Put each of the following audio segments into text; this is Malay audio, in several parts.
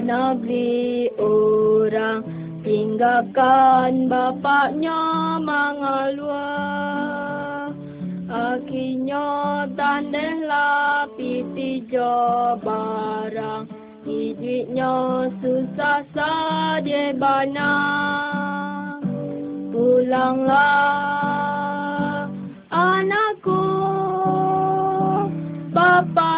negeri orang tinggalkan bapaknya mengeluar akhirnya tandehlah piti barang hidupnya susah saja bana pulanglah anakku bapa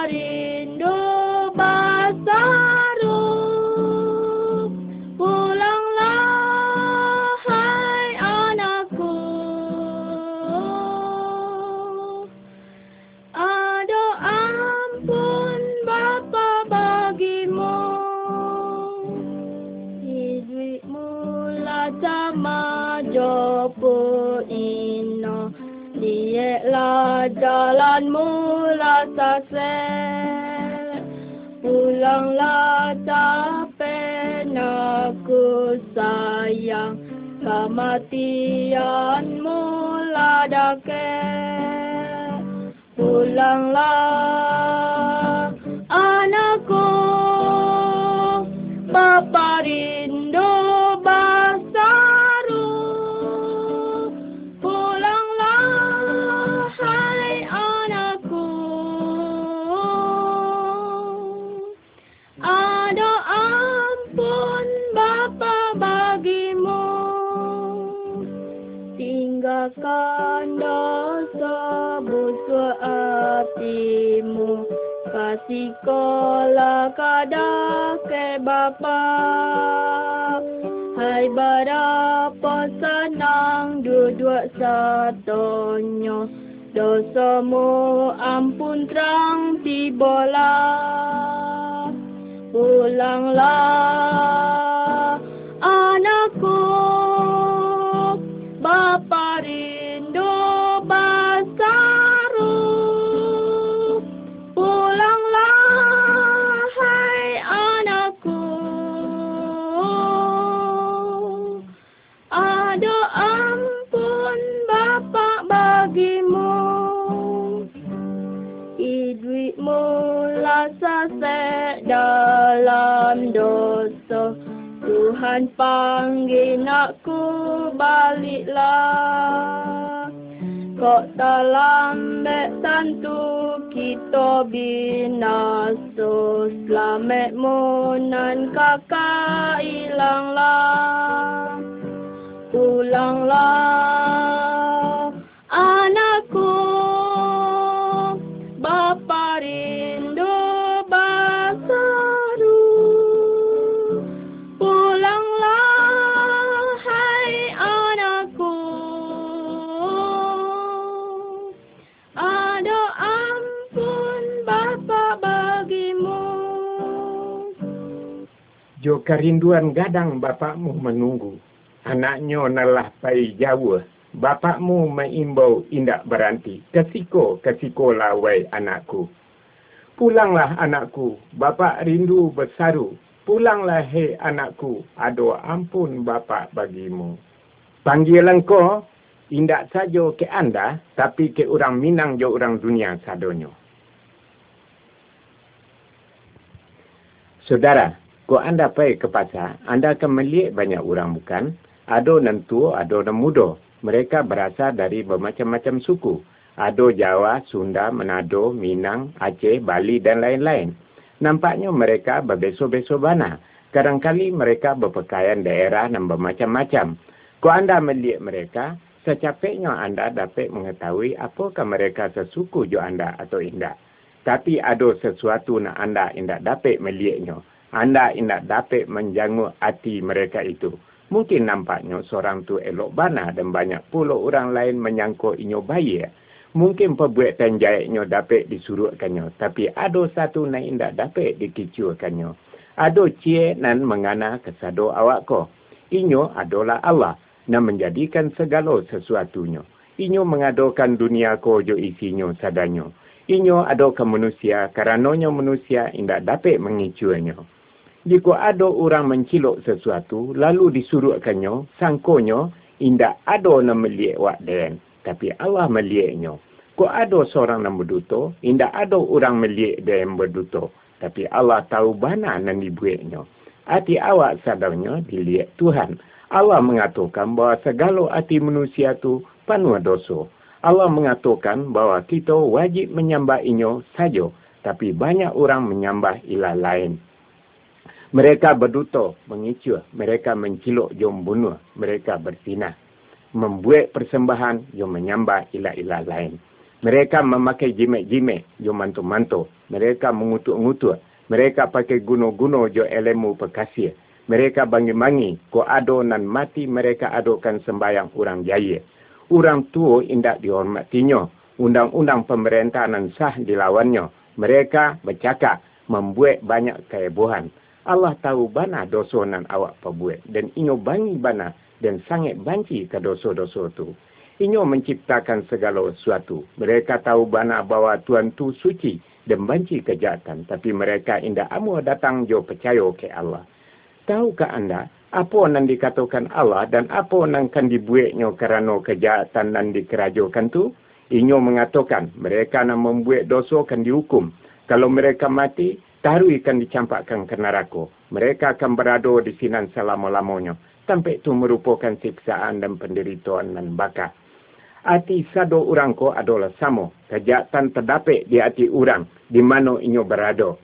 lihatlah jalanmu lah sasel pulanglah tapi aku sayang. Kematianmu daket pulanglah hatimu kasih kola kada ke bapa. Hai berapa senang duduk satunya. Dosamu ampun terang tibalah Pulanglah Tuhan panggil aku baliklah. Kok dalam mek tentu kita binasa Selamatmu nan kakak hilanglah. Pulanglah. Anakku Jo kerinduan gadang bapakmu menunggu. Anaknya nalah pai Jawa. Bapakmu mengimbau indak beranti. Kesiko, kesiko lawai anakku. Pulanglah anakku, bapak rindu bersaru. Pulanglah hei anakku, ado ampun bapak bagimu. Panggilan ko, indak saja ke anda, tapi ke orang Minang jo orang dunia sadonyo. Saudara, ko anda pergi ke pasar, anda akan melihat banyak orang bukan? Ada nan tua, ada nan muda. Mereka berasal dari bermacam-macam suku. Ada Jawa, Sunda, Manado, Minang, Aceh, Bali dan lain-lain. Nampaknya mereka berbeso-beso bana. Kadang-kali mereka berpakaian daerah dan bermacam-macam. Kalau anda melihat mereka, secapeknya anda dapat mengetahui apakah mereka sesuku jo anda atau tidak. Tapi ada sesuatu yang anda tidak dapat melihatnya. Anda tidak dapat menjanguk hati mereka itu. Mungkin nampaknya seorang tu elok bana dan banyak pula orang lain menyangkut inyo bayi. Mungkin perbuatan jayanya dapat disuruhkannya. Tapi ada satu yang tidak dapat dikicurkannya. Ada cie nan mengana kesado awak ko. Inyo adalah Allah yang menjadikan segala sesuatunya. Inyo mengadokan dunia ko jo isinya sadanyo. Inyo adokan manusia karenanya manusia tidak dapat mengicurnya. Jika ada orang mencilok sesuatu, lalu disuruhkannya, sangkonya, indak ada yang melihat wak den. Tapi Allah melihatnya. Kau ada seorang yang berduta, indak ada orang melihat dia yang berduta. Tapi Allah tahu mana yang dibuatnya. hati awak sadarnya dilihat Tuhan. Allah mengatakan bahawa segala hati manusia tu penuh dosa. Allah mengatakan bahawa kita wajib menyembah inyo saja. Tapi banyak orang menyembah ilah lain. Mereka berduta, mengicur. Mereka menciluk jom bunuh. Mereka bersinah. Membuat persembahan, jom menyembah ilah-ilah lain. Mereka memakai jimek-jimek, jom mantu-mantu. Mereka mengutuk-ngutuk. Mereka pakai guno-guno jo elemu pekasih. Mereka bangi-bangi, ko ado nan mati mereka adokan sembayang orang jaya. Orang tua indak dihormatinya. Undang-undang pemerintahan sah dilawannya. Mereka bercakap, membuat banyak kehebohan. Allah tahu bana dosa nan awak perbuat. Dan inyo bangi bana dan sangat banci ke dosa-dosa tu. Inyo menciptakan segala sesuatu. Mereka tahu bana bahawa Tuhan tu suci dan benci kejahatan. Tapi mereka indah amu datang jo percaya ke Allah. Tahukah anda apa yang dikatakan Allah dan apa yang akan dibuatnya kerana kejahatan yang dikerajokan tu? Inyo mengatakan mereka nak membuat dosa akan dihukum. Kalau mereka mati, taruh akan dicampakkan ke neraka. Mereka akan berada di sinan selama-lamanya. Sampai itu merupakan siksaan dan penderitaan dan bakar hati sado orang ko adalah sama. Kejahatan terdapat di hati orang di mana inyo berada.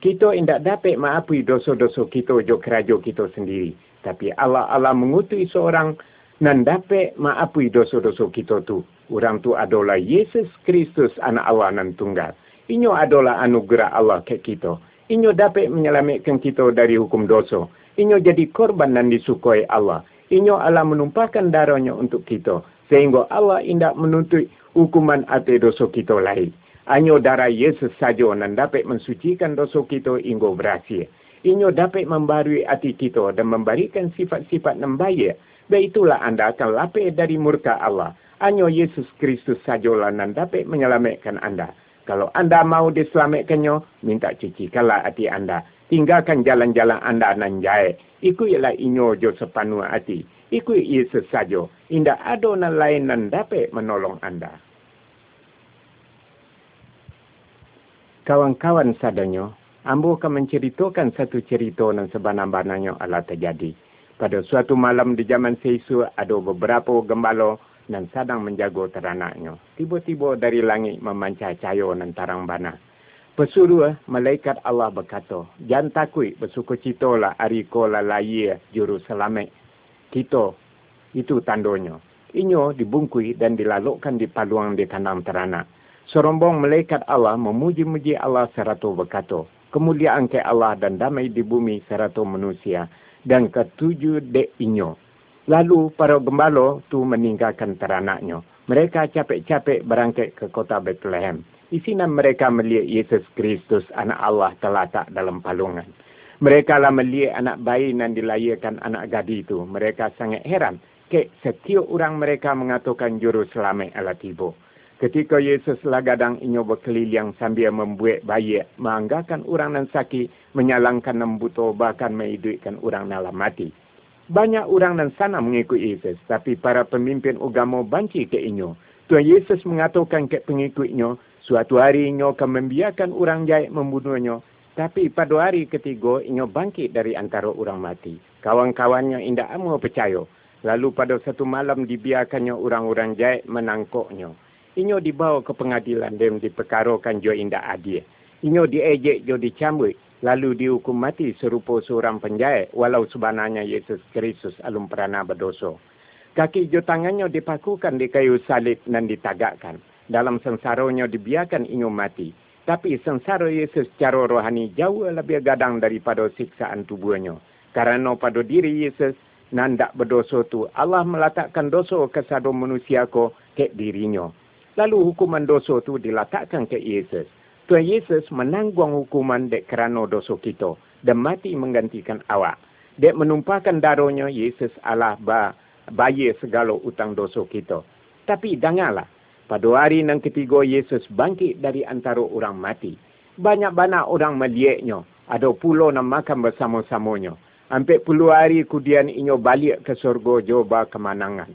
Kita tidak dapat maafui dosa-dosa kita jo kerajo kita sendiri. Tapi Allah Allah mengutus seorang dan dapat maafui dosa-dosa kita tu. Orang tu adalah Yesus Kristus anak Allah nan tunggal. Inyo adalah anugerah Allah ke kita. Inyo dapat menyelamatkan kita dari hukum dosa. Inyo jadi korban dan disukai Allah. Inyo Allah menumpahkan darahnya untuk kita sehingga Allah tidak menuntut hukuman atas dosa kita lain. Hanya darah Yesus saja yang dapat mensucikan dosa kita hingga berhasil. Inyo dapat membarui hati kita dan memberikan sifat-sifat yang baik. Baitulah anda akan lapis dari murka Allah. Hanya Yesus Kristus sajalah yang dapat menyelamatkan anda. Kalau anda mau diselamatkannya, minta cucikanlah hati anda. Tinggalkan jalan-jalan anda nan jahit. Ikutlah inyo jo sepanuh hati ikut Yesus saja. Tidak ada orang lain yang dapat menolong anda. Kawan-kawan sadanya, Ambo akan menceritakan satu cerita yang sebenar-benarnya Allah terjadi. Pada suatu malam di zaman seisu, ada beberapa gembala yang sedang menjaga teranaknya. Tiba-tiba dari langit memancar cahaya dan tarang bana. Pesuruh malaikat Allah berkata, Jangan takut bersuka cita lah layir juru selamat kita itu tandanya. Inyo dibungkui dan dilalukkan di paluang di kandang teranak. Serombong malaikat Allah memuji-muji Allah seratu berkata, kemuliaan ke Allah dan damai di bumi seratu manusia dan ketujuh dek inyo. Lalu para gembala tu meninggalkan teranaknya. Mereka capek-capek berangkat ke kota Bethlehem. Di sini mereka melihat Yesus Kristus anak Allah terletak dalam palungan. Mereka lah melihat anak bayi yang dilahirkan anak gadi itu. Mereka sangat heran. Ke setiap orang mereka mengatakan juru selamat ala tiba. Ketika Yesus lagadang inyo berkeliling sambil membuat bayi, menganggarkan orang yang sakit, menyalangkan yang bahkan menghidupkan orang yang mati. Banyak orang yang sana mengikut Yesus, tapi para pemimpin agama banci ke inyo. Tuhan Yesus mengatakan ke pengikutnya, suatu hari inyo akan membiarkan orang jahit membunuhnya, tapi pada hari ketiga, ia bangkit dari antara orang mati. Kawan-kawannya indah amu percaya. Lalu pada satu malam dibiarkannya orang-orang jahit menangkuknya. Inyo dibawa ke pengadilan dan diperkarokan jo indah adil. Inyo diejek jo dicambuk. Lalu dihukum mati serupa seorang penjahit walau sebenarnya Yesus Kristus alum perana berdosa. Kaki jo tangannya dipakukan di kayu salib dan ditagakkan. Dalam sensaranya dibiarkan inyo mati. Tapi sengsara Yesus secara rohani jauh lebih gadang daripada siksaan tubuhnya. Karena pada diri Yesus nandak berdosa tu Allah meletakkan dosa ke satu manusia ko ke dirinya. Lalu hukuman dosa tu diletakkan ke Yesus. Tuhan Yesus menanggung hukuman dek kerana dosa kita dan mati menggantikan awak. Dek menumpahkan darahnya Yesus Allah ba bayar segala utang dosa kita. Tapi dengarlah, pada hari yang ketiga, Yesus bangkit dari antara orang mati. Banyak-banyak orang melihatnya. Ada puluh yang makan bersama-samanya. Hampir puluh hari kemudian inyo balik ke surga coba kemenangan.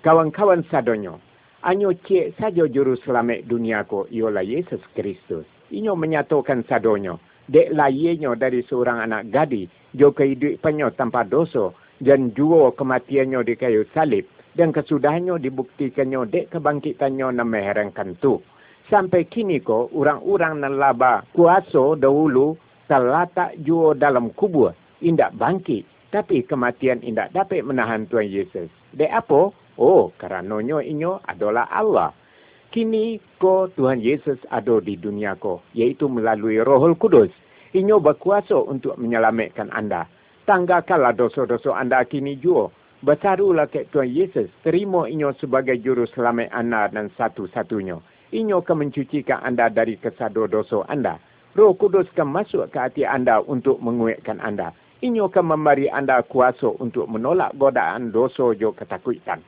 Kawan-kawan sadonyo, anyo cek saja juru selamat dunia ko ialah Yesus Kristus. Inyo menyatakan sadonyo Dek layinyo dari seorang anak gadi, jo kehidupannya tanpa dosa, dan juo kematiannya di kayu salib, dan kesudahannya dibuktikannya dek kebangkitannya na meherangkan tu. Sampai kini ko, orang-orang nan laba kuasa dahulu terletak juo dalam kubur, indak bangkit. Tapi kematian indak dapat menahan Tuhan Yesus. Dek apa? Oh, karenanya inyo adalah Allah. Kini ko Tuhan Yesus ada di dunia ko, yaitu melalui Rohul Kudus. Inyo berkuasa untuk menyelamatkan anda. Tanggakanlah dosa-dosa anda kini juga. Bertaruhlah ke Tuhan Yesus. Terima inyo sebagai juru selamat anda dan satu-satunya. Inyo akan mencucikan anda dari kesado dosa anda. Roh Kudus akan masuk ke hati anda untuk menguatkan anda. Inyo akan memberi anda kuasa untuk menolak godaan dosa jo ketakutan.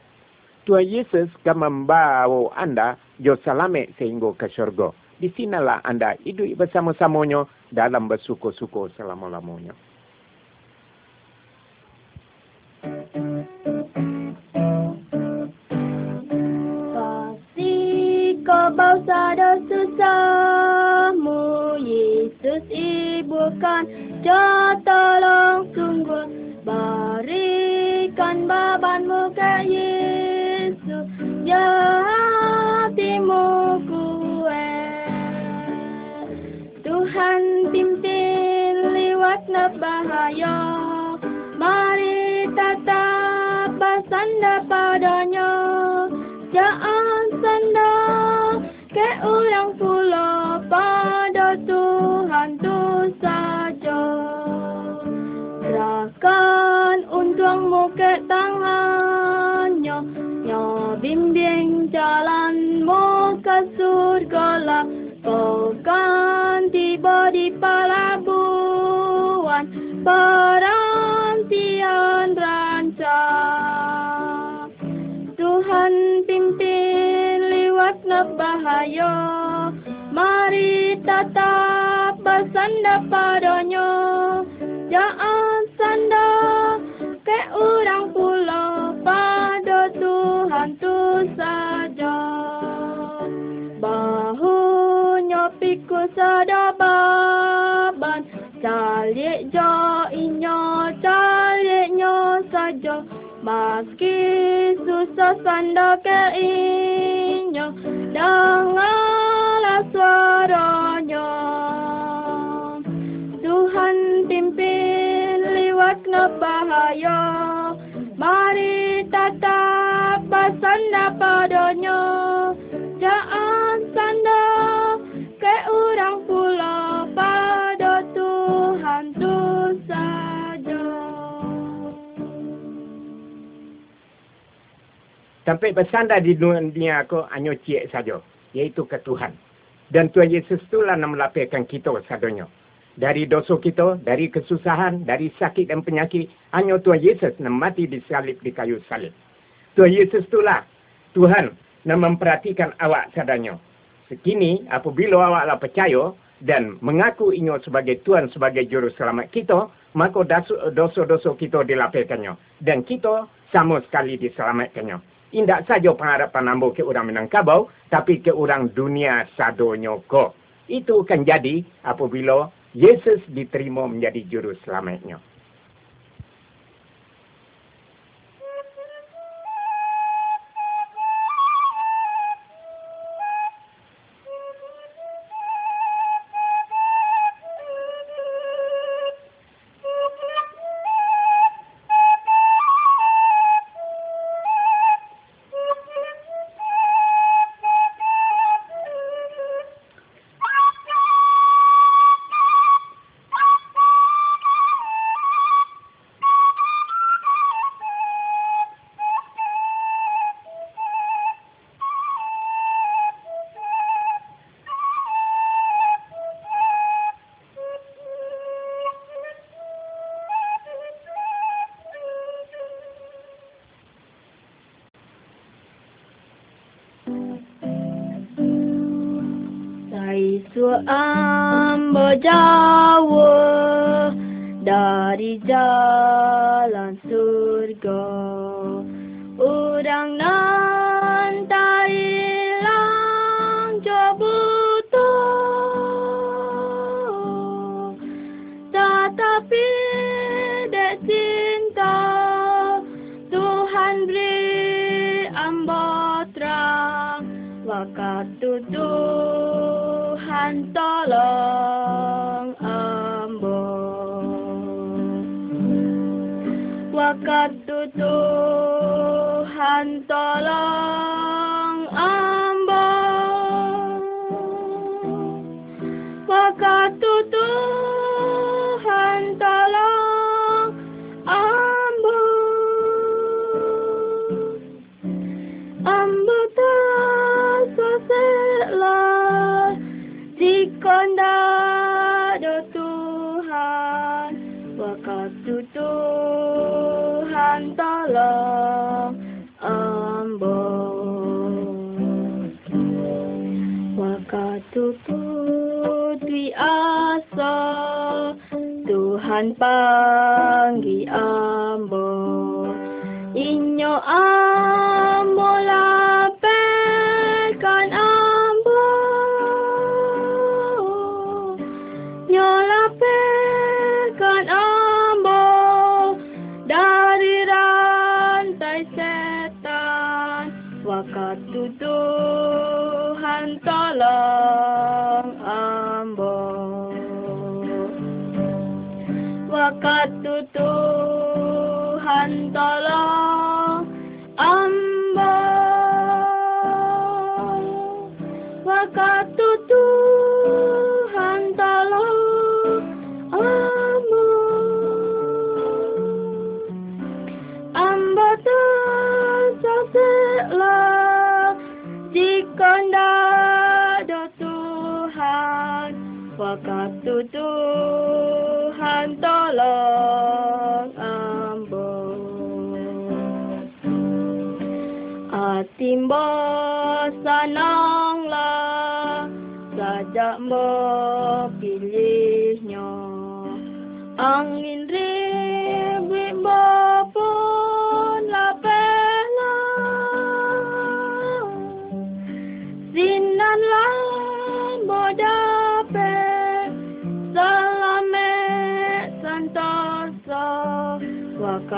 Tuhan Yesus akan membawa anda jo selamat sehingga ke syurga. Di sinalah anda hidup bersama-samanya dalam bersyukur-syukur selama-lamanya. Kasih kau dan susahmu, Yesus ibukan, jatuh sungguh, berikan babanmu ke Yesus, hatimu kuat. Tuhan pimpin lewat bahaya, mari tetap bersandar padanya, jangan sandar ke orang pula pada Tuhan bimbing jalanmu ke surga lah. Kau kan tiba di pelabuhan perhentian rancang. Tuhan pimpin lewat bahaya, mari tetap bersandar padanya. Meski susah sandar ke inyo, dengarlah Sampai bersandar di dunia aku hanya cik saja, yaitu ke Tuhan. Dan Tuhan Yesus itulah yang melapirkan kita sadonyo. Dari dosa kita, dari kesusahan, dari sakit dan penyakit, hanya Tuhan Yesus yang mati di salib di kayu salib. Tuhan Yesus itulah Tuhan yang memperhatikan awak sadonyo. Sekini, apabila awaklah percaya dan mengaku inyo sebagai Tuhan sebagai juru selamat kita, maka dosa-dosa kita dilapirkannya. Dan kita sama sekali diselamatkannya. Indak saja pengharapan ambo ke orang Minangkabau, tapi ke orang dunia sadonyo ko. Itu akan jadi apabila Yesus diterima menjadi juru selamatnya. Suam berjauh dari jalan surga. Tolong ambo Waktu Tuhan tolong ambo Waktu Tuhan Tuhan panggil ambo. Inyo ambo lapekan ambo. Nyo lapekan ambo. Dari rantai setan. Waktu Tuhan tolong ambo Waktu Tuhan tolong ambo Waktu Tuhan tolong ambo Ambo tersaseklah Jika ada Tuhan. Waktu Tuhan tolong ambo Atimbo sananglah Sajak mo pilihnya Angin ribut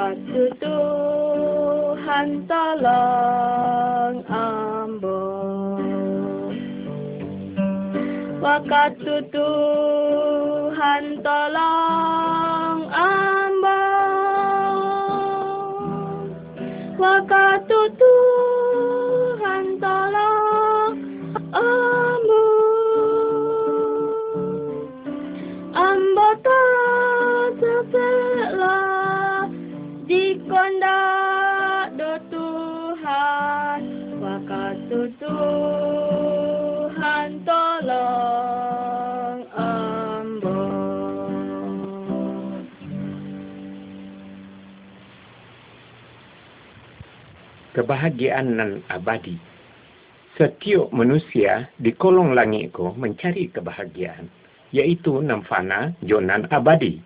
Waktu Tuhan tolong ambo Waktu Tuhan tolong kebahagiaan nan abadi. Setiap manusia di kolong langit ko mencari kebahagiaan, yaitu nam fana jo nan abadi.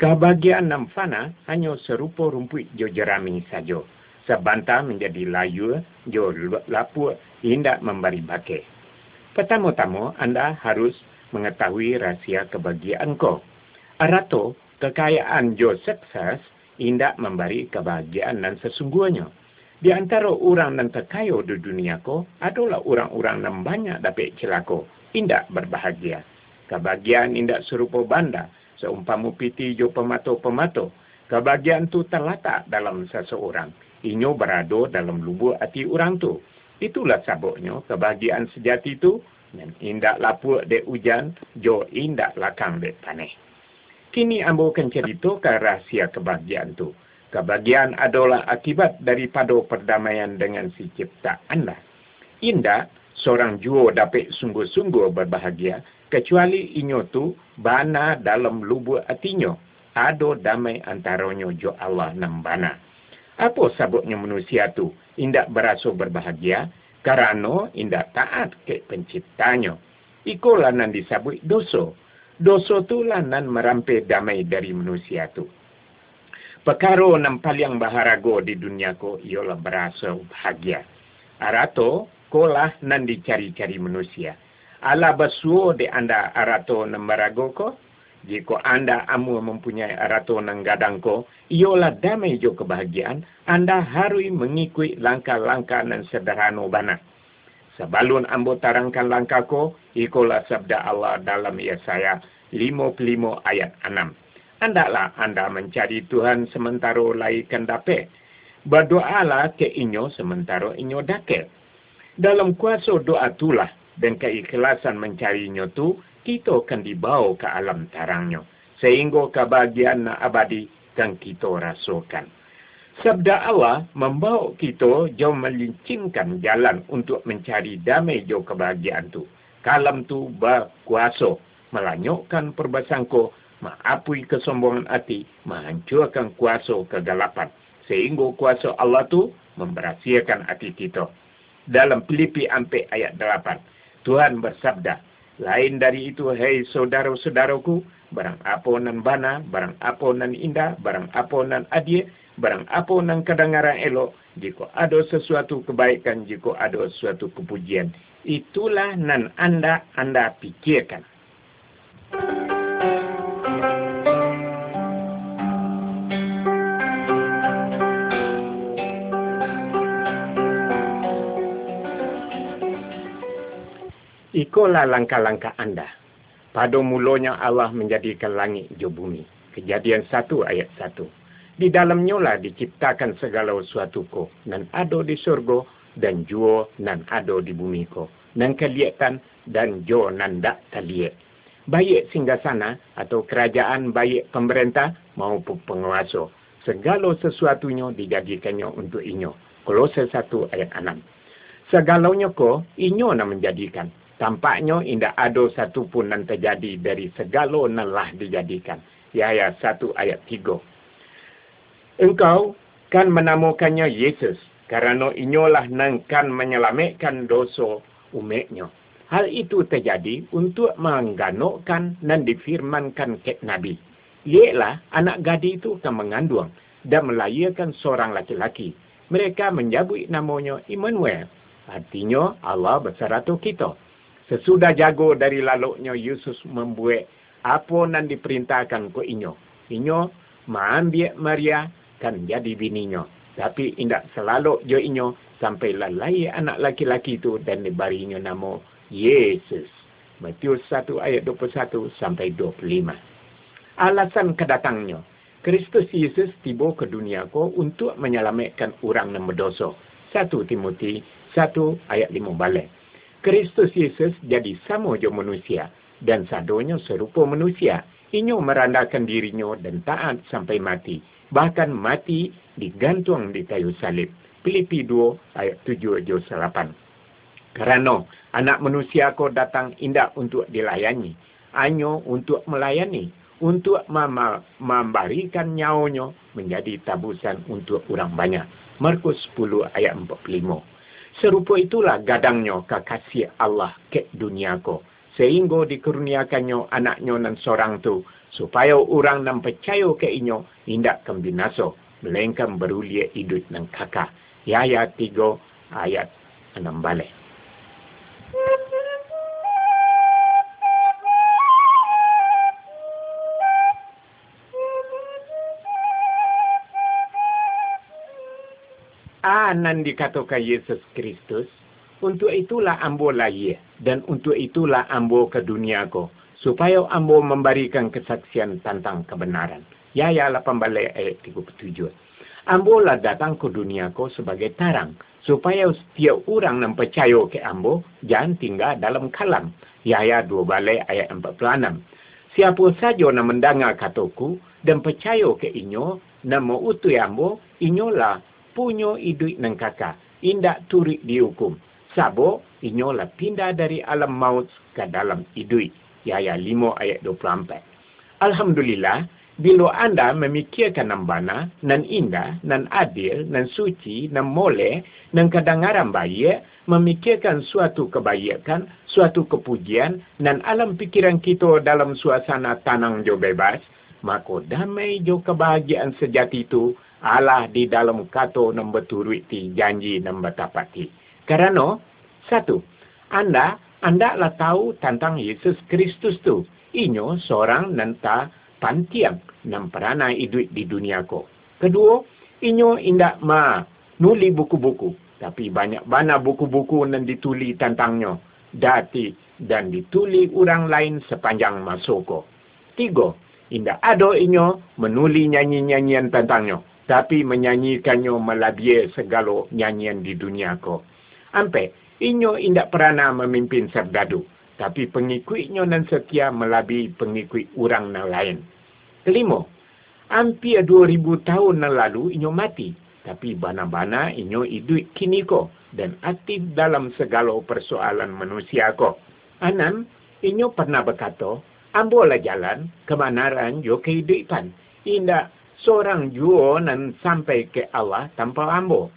Kebahagiaan nam fana hanya serupa rumput jo jerami sajo. Sebanta menjadi layu jo lapu hendak memberi bakai. Pertama-tama anda harus mengetahui rahsia kebahagiaan ko. Arato, kekayaan jo sukses hendak memberi kebahagiaan dan sesungguhnya. Di antara orang yang terkaya di dunia ko adalah orang-orang yang banyak dapat celaka, indak berbahagia. Kebahagiaan indak serupa banda, seumpama piti jo pemato-pemato. Kebahagiaan tu terletak dalam seseorang. Inyo berada dalam lubuk hati orang tu. Itulah sebabnya kebahagiaan sejati tu dan indak lapuk dek hujan, jo indak lakang dek panih. Kini ambo akan ceritakan rahsia kebahagiaan tu. Kebahagiaan adalah akibat daripada perdamaian dengan si cipta anda. Indah, seorang juo dapat sungguh-sungguh berbahagia, kecuali inyo tu bana dalam lubuk hatinya. Ada damai antaranya jo Allah nam bana. Apa sebabnya manusia tu indak berasa berbahagia? Kerana indak taat ke penciptanya. Ikulah nan disebut dosa. Dosa tu lah nan merampai damai dari manusia tu. Perkara yang paling baharago di dunia ko ialah berasa bahagia. Arato, kolah nan dicari-cari manusia. Ala basuo di anda arato nan barago ko. Jika anda amu mempunyai arato nan gadang ko, ialah damai jo kebahagiaan, anda harus mengikuti langkah-langkah nan sederhana bana. Sebalun ambo tarangkan langkah ko, ikolah sabda Allah dalam Yesaya 55 ayat 6. Andaklah anda mencari Tuhan sementara laikan dapat. Berdoalah ke inyo sementara inyo daket. Dalam kuasa doa itulah dan keikhlasan mencarinya tu, kita akan dibawa ke alam tarangnya. Sehingga kebahagiaan abadi kan kita rasakan. Sabda Allah membawa kita jauh melincingkan jalan untuk mencari damai jauh kebahagiaan tu. Kalam tu berkuasa melanyukkan perbasangko, maapui kesombongan hati, menghancurkan kuasa kegelapan. Sehingga kuasa Allah tu memberhasilkan hati kita. Dalam Filipi Ampek ayat 8, Tuhan bersabda, lain dari itu, hei saudara-saudaraku, barang apa nan bana, barang apa nan indah, barang apa nan adil, barang apa nan kedengaran elok, jika ada sesuatu kebaikan, jika ada sesuatu kepujian, itulah nan anda anda pikirkan. Ikolah langkah-langkah anda. Pada mulanya Allah menjadikan langit jo bumi. Kejadian satu ayat satu. Di dalamnya lah diciptakan segala sesuatu ko. Nan ada di surga dan jua nan ada di bumi ko. Nan kelihatan dan jo nan tak terlihat. Baik singgah sana atau kerajaan baik pemerintah maupun penguasa. Segala sesuatunya dijadikannya untuk inyo. Kolose satu ayat enam. Segalanya ko inyo nak menjadikan Tampaknya tidak ada satu pun yang terjadi dari segala nalah dijadikan. Yahya satu ayat tiga. Engkau kan menamakannya Yesus kerana inyolah nang kan menyelamatkan dosa umatnya. Hal itu terjadi untuk mengganukkan dan difirmankan ke Nabi. Ialah anak gadis itu akan mengandung dan melahirkan seorang laki-laki. Mereka menyebut namanya Immanuel. Artinya Allah bersatu kita. Sesudah jago dari laluknya Yesus membuat apa yang diperintahkan ke inyo. Inyo mengambil Maria kan jadi bininya. Tapi tidak selalu jo inyo sampai lalai anak laki-laki itu dan dibarinya nama Yesus. Matius 1 ayat 21 sampai 25. Alasan kedatangnya. Kristus Yesus tiba ke dunia ko untuk menyelamatkan orang yang berdosa. 1 Timothy 1 ayat 5 balik. Kristus Yesus jadi sama je manusia dan sadonya serupa manusia. Inyo merandakan dirinya dan taat sampai mati. Bahkan mati digantung di kayu salib. Filipi 2 ayat 7 je 8. Kerana anak manusia ko datang indah untuk dilayani. Anyo untuk melayani. Untuk memberikan nyawanya menjadi tabusan untuk orang banyak. Markus 10 ayat 45. Serupa itulah gadangnya kekasih Allah ke dunia ko. Sehingga dikurniakannya anaknya dan seorang tu. Supaya orang yang percaya ke inyo tidak kembinaso. Melainkan berulia hidup dan kakak. Yaya 3 ayat 6 balik. Anan dikatakan Yesus Kristus, untuk itulah ambo lahir dan untuk itulah ambo ke dunia ko, supaya ambo memberikan kesaksian tentang kebenaran. Ya ya 8 balik ayat 37. Ambo lah datang ke dunia ko sebagai tarang, supaya setiap orang yang percaya ke ambo, jangan tinggal dalam kalam. Ya ya 2 balik ayat 46. Siapa saja yang mendengar kataku dan percaya ke inyo, nama utu ambo, inyolah punyo idui nang kakak. Indak turik dihukum. Sabo, inyolah pindah dari alam maut ke dalam idui. Yaya 5 ayat 24. Alhamdulillah, bila anda memikirkan nambana, nan indah, nan adil, nan suci, nan mole, nan kedengaran baik, memikirkan suatu kebaikan, suatu kepujian, nan alam pikiran kita dalam suasana tanang jo bebas, maka damai jo kebahagiaan sejati itu Allah di dalam kata nombor turuti janji nombor tapati. Kerana, satu, anda, anda lah tahu tentang Yesus Kristus tu. Inyo seorang nanta pantiang nam peranai hidup di dunia ko. Kedua, inyo indak ma nuli buku-buku. Tapi banyak bana buku-buku yang dituli tentangnya. Dati dan dituli orang lain sepanjang masuk. Tiga, indah ada inyo menuli nyanyi-nyanyian tentangnya. Tapi menyanyikannya melabie segala nyanyian di dunia ko. Ampe, inyo indak pernah memimpin serdadu. Tapi pengikutnya nan setia melabi pengikut orang yang lain. Kelima, hampir 2000 tahun yang lalu inyo mati. Tapi bana-bana inyo hidup kini ko dan aktif dalam segala persoalan manusia ko. Anam, inyo pernah berkata, ambolah jalan kemanaran yo kehidupan. Indah seorang juo nan sampai ke Allah tanpa ambo.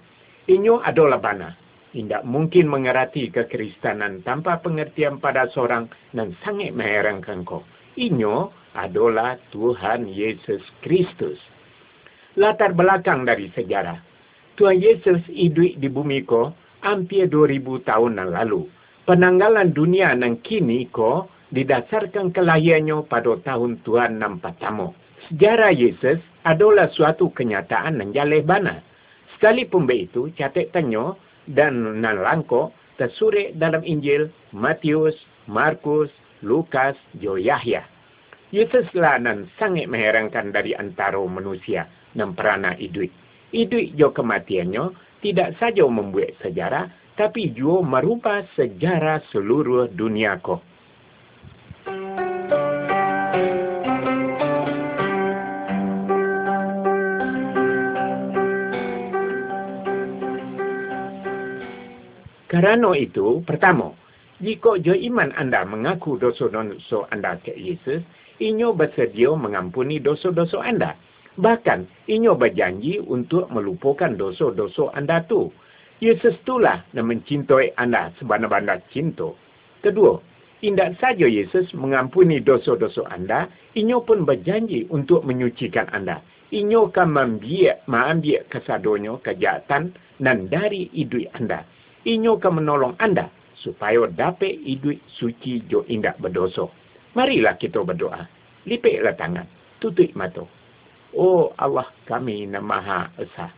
Inyo adalah bana. Tidak mungkin mengerti kekristenan tanpa pengertian pada seorang dan sangat mengherankan kau. Inyo adalah Tuhan Yesus Kristus. Latar belakang dari sejarah. Tuhan Yesus hidup di bumi ko hampir 2000 tahun yang lalu. Penanggalan dunia yang kini ko didasarkan kelahirannya pada tahun Tuhan yang pertama. Sejarah Yesus adalah suatu kenyataan yang jaleh bana. Sekalipun begitu, catatannya dan nalangko tersurat dalam Injil Matius, Markus, Lukas, Jo Yahya. Yesuslah nan sangat mengherankan dari antara manusia yang pernah hidup. Hidup jo kematiannya tidak saja membuat sejarah, tapi juga merubah sejarah seluruh dunia ko. Kerana itu, pertama, jika jo iman anda mengaku dosa-dosa anda ke Yesus, inyo bersedia mengampuni dosa-dosa anda. Bahkan, inyo berjanji untuk melupakan dosa-dosa anda tu. Yesus itulah yang mencintai anda sebenar-benar cinta. Kedua, tidak saja Yesus mengampuni dosa-dosa anda, inyo pun berjanji untuk menyucikan anda. Inyo akan mengambil kesadonyo kejahatan dan dari hidup anda. Inyo akan menolong anda supaya dapat hidup suci jo indak berdosa. Marilah kita berdoa. Lipiklah tangan. Tutup mata. Oh Allah kami yang maha esa.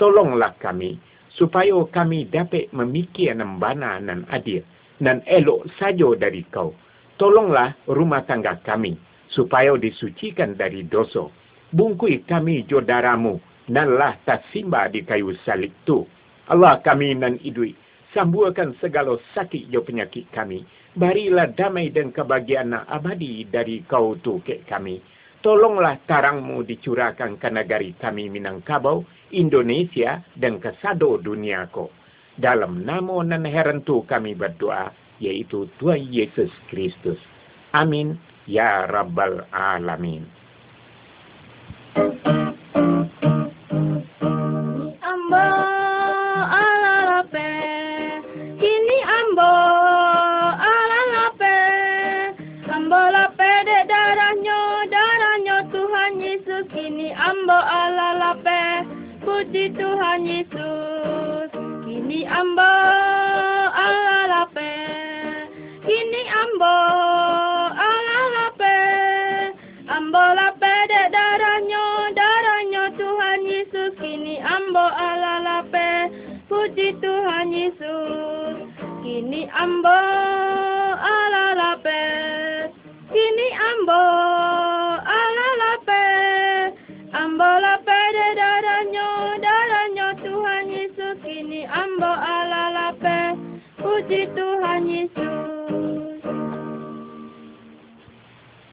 Tolonglah kami supaya kami dapat memikir yang bana dan adil dan elok saja dari kau. Tolonglah rumah tangga kami supaya disucikan dari dosa. Bungkui kami jo daramu dan lah tak simba di kayu salib tu. Allah kami nan idui, sambuakan segala sakit jo penyakit kami. Barilah damai dan kebahagiaan abadi dari kau tu ke kami. Tolonglah tarangmu dicurahkan ke negari kami Minangkabau, Indonesia dan ke sado dunia ko. Dalam nama dan heran tu kami berdoa, yaitu Tuhan Yesus Kristus. Amin. Ya Rabbal Alamin. ambo